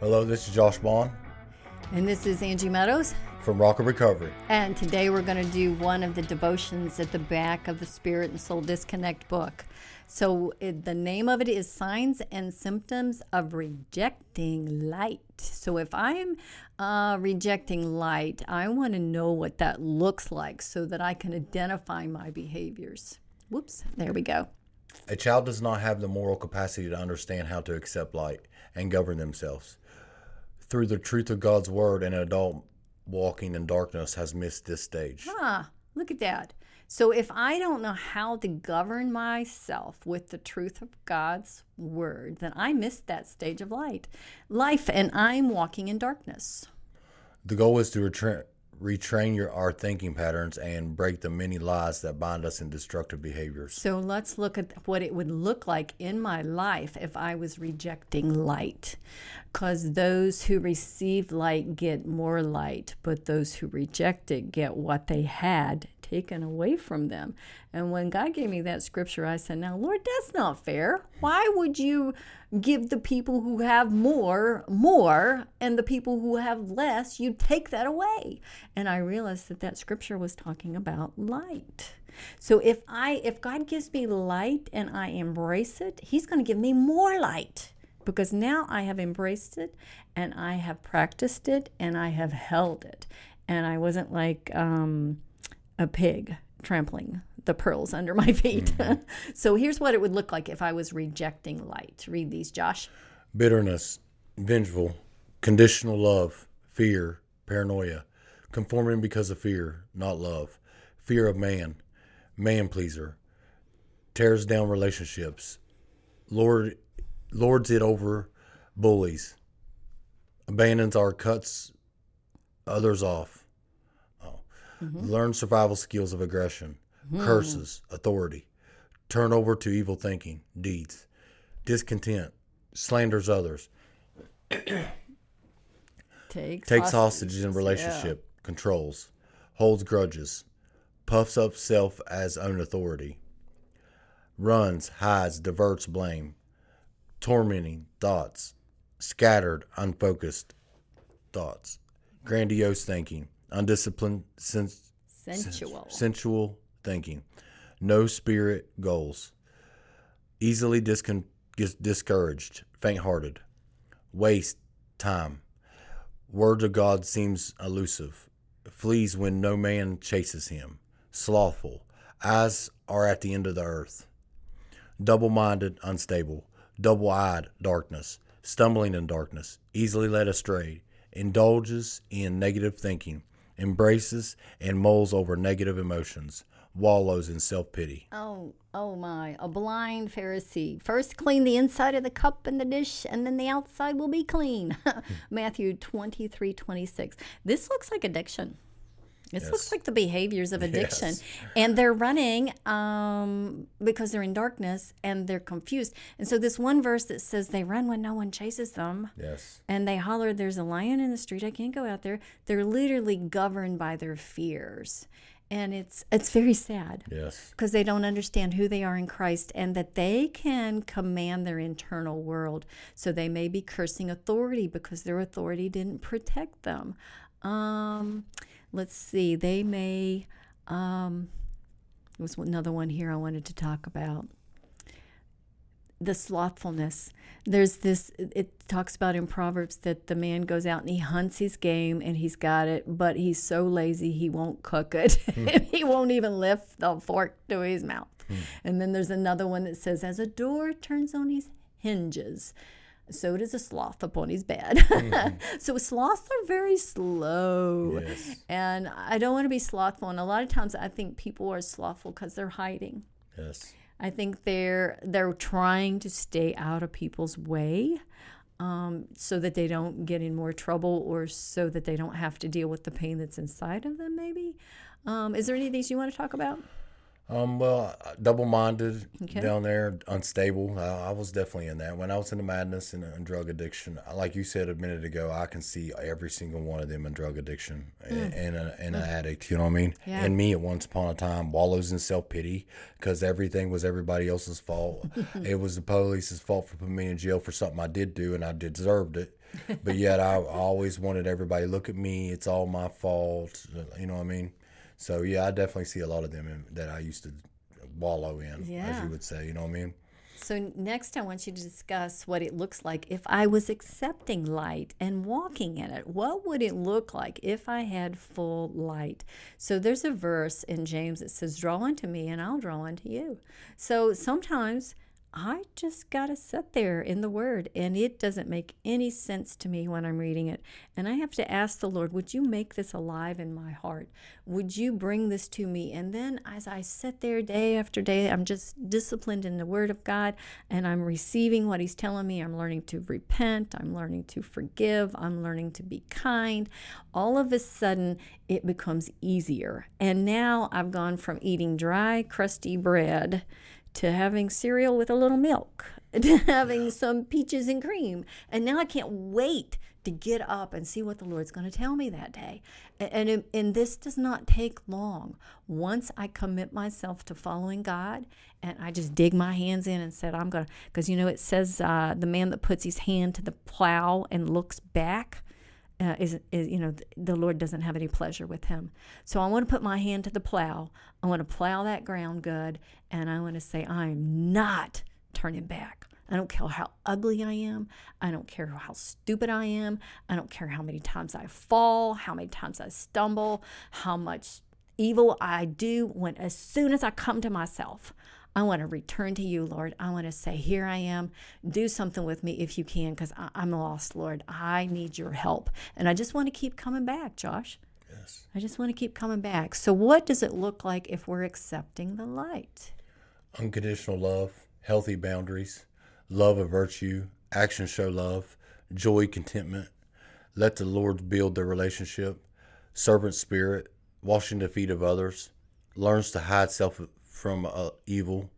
Hello, this is Josh Bond And this is Angie Meadows. from Rock of Recovery. And today we're going to do one of the devotions at the back of the Spirit and Soul Disconnect book. So it, the name of it is Signs and Symptoms of Rejecting Light. So if I'm uh, rejecting light, I want to know what that looks like so that I can identify my behaviors. Whoops, there we go. A child does not have the moral capacity to understand how to accept light and govern themselves. Through the truth of God's word, an adult walking in darkness has missed this stage. Ah, look at that. So if I don't know how to govern myself with the truth of God's word, then I missed that stage of light, life, and I'm walking in darkness. The goal is to retra- retrain your our thinking patterns and break the many lies that bind us in destructive behaviors. So let's look at what it would look like in my life if I was rejecting light. Because those who receive light get more light, but those who reject it get what they had taken away from them. And when God gave me that scripture, I said, Now, Lord, that's not fair. Why would you give the people who have more, more, and the people who have less, you take that away? And I realized that that scripture was talking about light. So if I if God gives me light and I embrace it, he's going to give me more light because now I have embraced it and I have practiced it and I have held it. And I wasn't like um, a pig trampling the pearls under my feet. Mm-hmm. so here's what it would look like if I was rejecting light. Read these, Josh. Bitterness, vengeful, conditional love, fear, paranoia, conforming because of fear, not love, fear of man, man pleaser, tears down relationships, lord lords it over bullies, abandons or cuts others off. Oh. Learn survival skills of aggression, mm-hmm. curses, authority, turn over to evil thinking, deeds, discontent, slanders others, Takes, takes hostages in relationship, controls, holds grudges, puffs up self as own authority, runs, hides, diverts blame, tormenting thoughts, scattered, unfocused thoughts, grandiose thinking, undisciplined, sens- Sensual. sensual thinking, no spirit goals, easily discon- discouraged, faint hearted, waste time, word of God seems elusive, flees when no man chases him, slothful, eyes are at the end of the earth, double minded, unstable, double eyed, darkness, stumbling in darkness, easily led astray, indulges in negative thinking, embraces and mulls over negative emotions, wallows in self pity. Oh, oh my, a blind Pharisee. First clean the inside of the cup and the dish, and then the outside will be clean. Matthew 23 26. This looks like addiction. This looks like the behaviors of addiction. Yes. And they're running um, because they're in darkness and they're confused. And so, this one verse that says they run when no one chases them Yes. and they holler, There's a lion in the street, I can't go out there. They're literally governed by their fears. And it's it's very sad Yes. because they don't understand who they are in Christ and that they can command their internal world. So they may be cursing authority because their authority didn't protect them. Um, let's see, they may. Um, there was another one here I wanted to talk about. The slothfulness. There's this, it talks about in Proverbs that the man goes out and he hunts his game and he's got it, but he's so lazy he won't cook it. and he won't even lift the fork to his mouth. And then there's another one that says, as a door turns on his hinges, so does a sloth upon his bed. so sloths are very slow. Yes. And I don't want to be slothful. And a lot of times I think people are slothful because they're hiding. Yes. I think they're they're trying to stay out of people's way um, so that they don't get in more trouble or so that they don't have to deal with the pain that's inside of them maybe. Um, is there any of these you want to talk about? Um, well, double minded Okay. down there, unstable. I, I was definitely in that. When I was in the madness and, and drug addiction, like you said a minute ago, I can see every single one of them in drug addiction and, and, a, and an addict. You know what I mean? Yeah. And me at once upon a time wallows in self pity because everything was everybody else's fault. it was the police's fault for putting me in jail for something I did do and I deserved it. But yet I, I always wanted everybody look at me. It's all my fault. You know what I mean? So yeah, I definitely see a lot of them in, that I used to wallow in, as you would say. You know what I mean? So, next, I want you to discuss what it looks like if I was accepting light and walking in it. What would it look like if I had full light? So, there's a verse in James that says, Draw unto me, and I'll draw unto you. So, sometimes I just got to sit there in the Word, and it doesn't make any sense to me when I'm reading it. And I have to ask the Lord, Would you make this alive in my heart? Would you bring this to me? And then as I sit there day after day, I'm just disciplined in the Word of God, and I'm receiving what He's telling me. I'm learning to repent, I'm learning to forgive, I'm learning to be kind. All of a sudden, it becomes easier. And now I've gone from eating dry, crusty bread to having cereal with a little milk, to having some peaches and cream. And now I can't wait to get up and see what the Lord's going to tell me that day. And, and, and this does not take long. Once I commit myself to following God and I just dig my hands in and said, I'm going to, because you know, it says uh, the man that puts his hand to the plow and looks back uh, is, is you know the Lord doesn't have any pleasure with him. So I want to put my hand to the plow. I want to plow that ground good, and I want to say I am not turning back. I don't care how ugly I am. I don't care how stupid I am. I don't care how many times I fall, how many times I stumble, how much evil I do. When as soon as I come to myself, I want to return to you, Lord. I want to say, Here I am. Do something with me if you can, because I'm lost, Lord. I need your help. And I just want to keep coming back, Josh. Yes. I just want to keep coming back. So, what does it look like if we're accepting the light? Unconditional love, healthy boundaries, love of virtue, actions show love, joy, contentment. Let the Lord build the relationship, servant spirit, washing the feet of others, learns to hide self from uh, evil,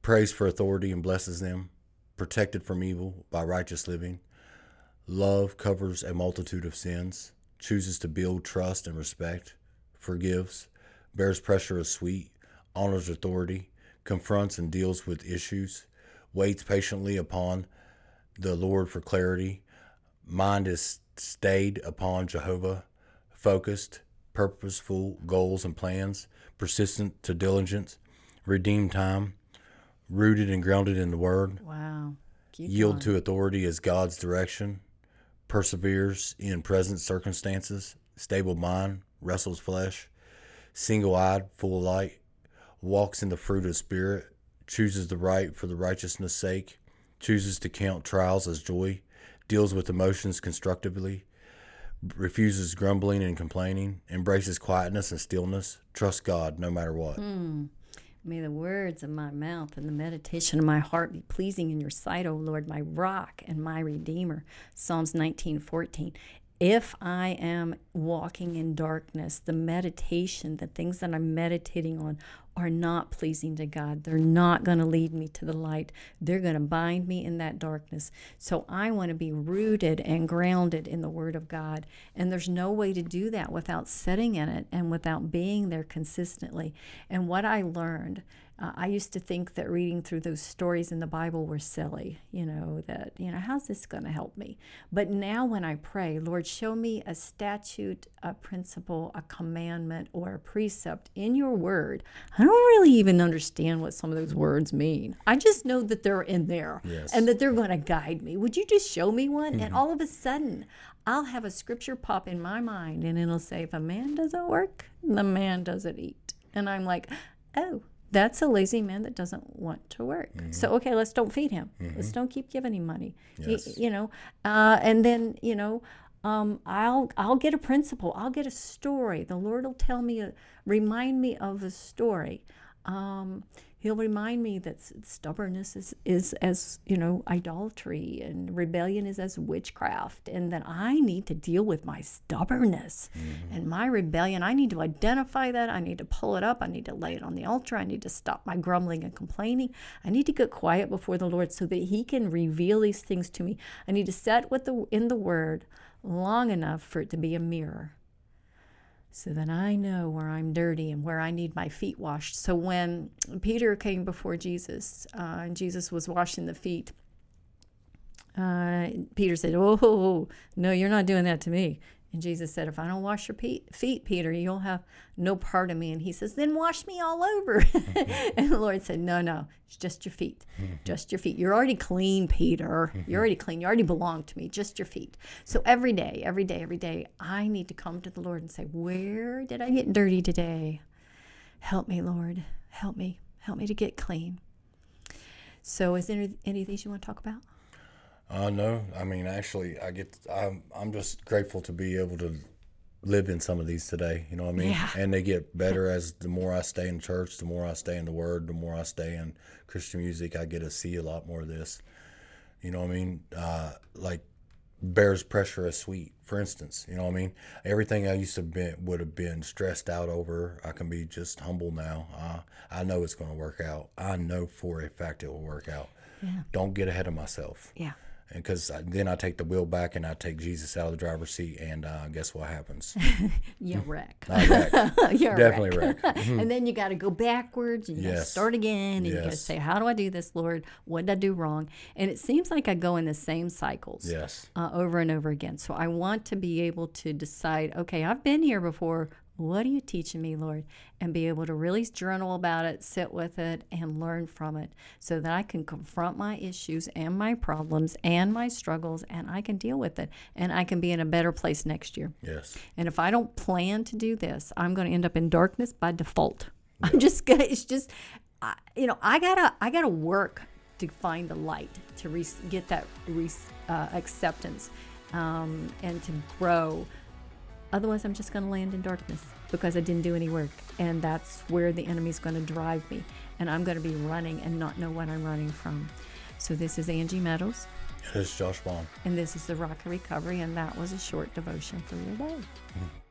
prays for authority and blesses them, protected from evil by righteous living. Love covers a multitude of sins, chooses to build trust and respect, forgives, bears pressure as sweet, honors authority, confronts and deals with issues, waits patiently upon the Lord for clarity. Mind is stayed upon Jehovah, focused, purposeful goals and plans, persistent to diligence, redeemed time, rooted and grounded in the Word, Wow. Keep yield to authority as God's direction, perseveres in present circumstances, stable mind, wrestles flesh, single eyed, full of light, walks in the fruit of Spirit, chooses the right for the righteousness' sake, chooses to count trials as joy, deals with emotions constructively, refuses grumbling and complaining, embraces quietness and stillness, trusts God no matter what. Hmm. May the words of my mouth and the meditation of my heart be pleasing in your sight, O Lord, my rock and my redeemer. Psalms 19 14. If I am walking in darkness, the meditation, the things that I'm meditating on are not pleasing to God. They're not going to lead me to the light. They're going to bind me in that darkness. So I want to be rooted and grounded in the Word of God. And there's no way to do that without sitting in it and without being there consistently. And what I learned, uh, I used to think that reading through those stories in the Bible were silly, you know, that, you know, how's this going to help me? But now when I pray, Lord, show me a statute, a principle, a commandment, or a precept in your word. I don't really even understand what some of those words mean. I just know that they're in there Yes. and that they're going to guide me. Would you just show me one? And all of a sudden, I'll have a scripture pop in my mind and it'll say, if a man doesn't work, the man doesn't eat. And I'm like, oh, that's a lazy man that doesn't want to work. So, okay, let's don't feed him. Let's don't keep giving him money. Yes. you know, uh, and then, you know, um, I'll I'll get a principle. I'll get a story. The Lord will tell me, a, remind me of a story. Um, he'll remind me that stubbornness is, is as, you know, idolatry and rebellion is as witchcraft, and that I need to deal with my stubbornness and my rebellion. I need to identify that. I need to pull it up. I need to lay it on the altar. I need to stop my grumbling and complaining. I need to get quiet before the Lord so that He can reveal these things to me. I need to set with the in the Word long enough for it to be a mirror so that I know where I'm dirty and where I need my feet washed. So when Peter came before Jesus uh, and Jesus was washing the feet, uh, Peter said, Oh, no, you're not doing that to me. And Jesus said, If I don't wash your pe- feet, Peter, you'll have no part of me. And he says, Then wash me all over. and the Lord said, No, no, it's just your feet. Mm-hmm. Just your feet. You're already clean, Peter. Mm-hmm. You're already clean. You already belong to me. Just your feet. So every day, every day, every day, I need to come to the Lord and say, Where did I get dirty today? Help me, Lord. Help me. Help me to get clean. So, is there any of these you want to talk about? Uh, no, I mean, actually, I get, I'm, I'm just grateful to be able to live in some of these today. You know what I mean? Yeah. And they get better as the more I stay in church, the more I stay in the Word, the more I stay in Christian music. I get to see a lot more of this. You know what I mean? Uh, like bears pressure as sweet, for instance. You know what I mean? Everything I used to be would have been stressed out over. I can be just humble now. Uh, I know it's going to work out. I know for a fact it will work out. Yeah. Don't get ahead of myself Yeah. Because then I take the wheel back and I take Jesus out of the driver's seat, and uh, guess what happens? You wreck. I wreck. You're Definitely wreck. wreck. and then you got to go backwards and you got to start again and you got to say, How do I do this, Lord? What did I do wrong? And it seems like I go in the same cycles Yes. uh, over and over again. So I want to be able to decide, okay, I've been here before. What are you teaching me, Lord? And be able to really journal about it, sit with it, and learn from it so that I can confront my issues and my problems and my struggles and I can deal with it and I can be in a better place next year. Yes. And if I don't plan to do this, I'm going to end up in darkness by default. I'm just gonna. It's just, I, you know, I gotta, I gotta work to find the light to re- get that re- uh, acceptance um, and to grow. Otherwise, I'm just going to land in darkness because I didn't do any work, and that's where the enemy's going to drive me, and I'm going to be running and not know what I'm running from. So this is Angie Meadows, This is Josh Bond. and this is the Rock of Recovery, and that was a short devotion for your day. Mm-hmm.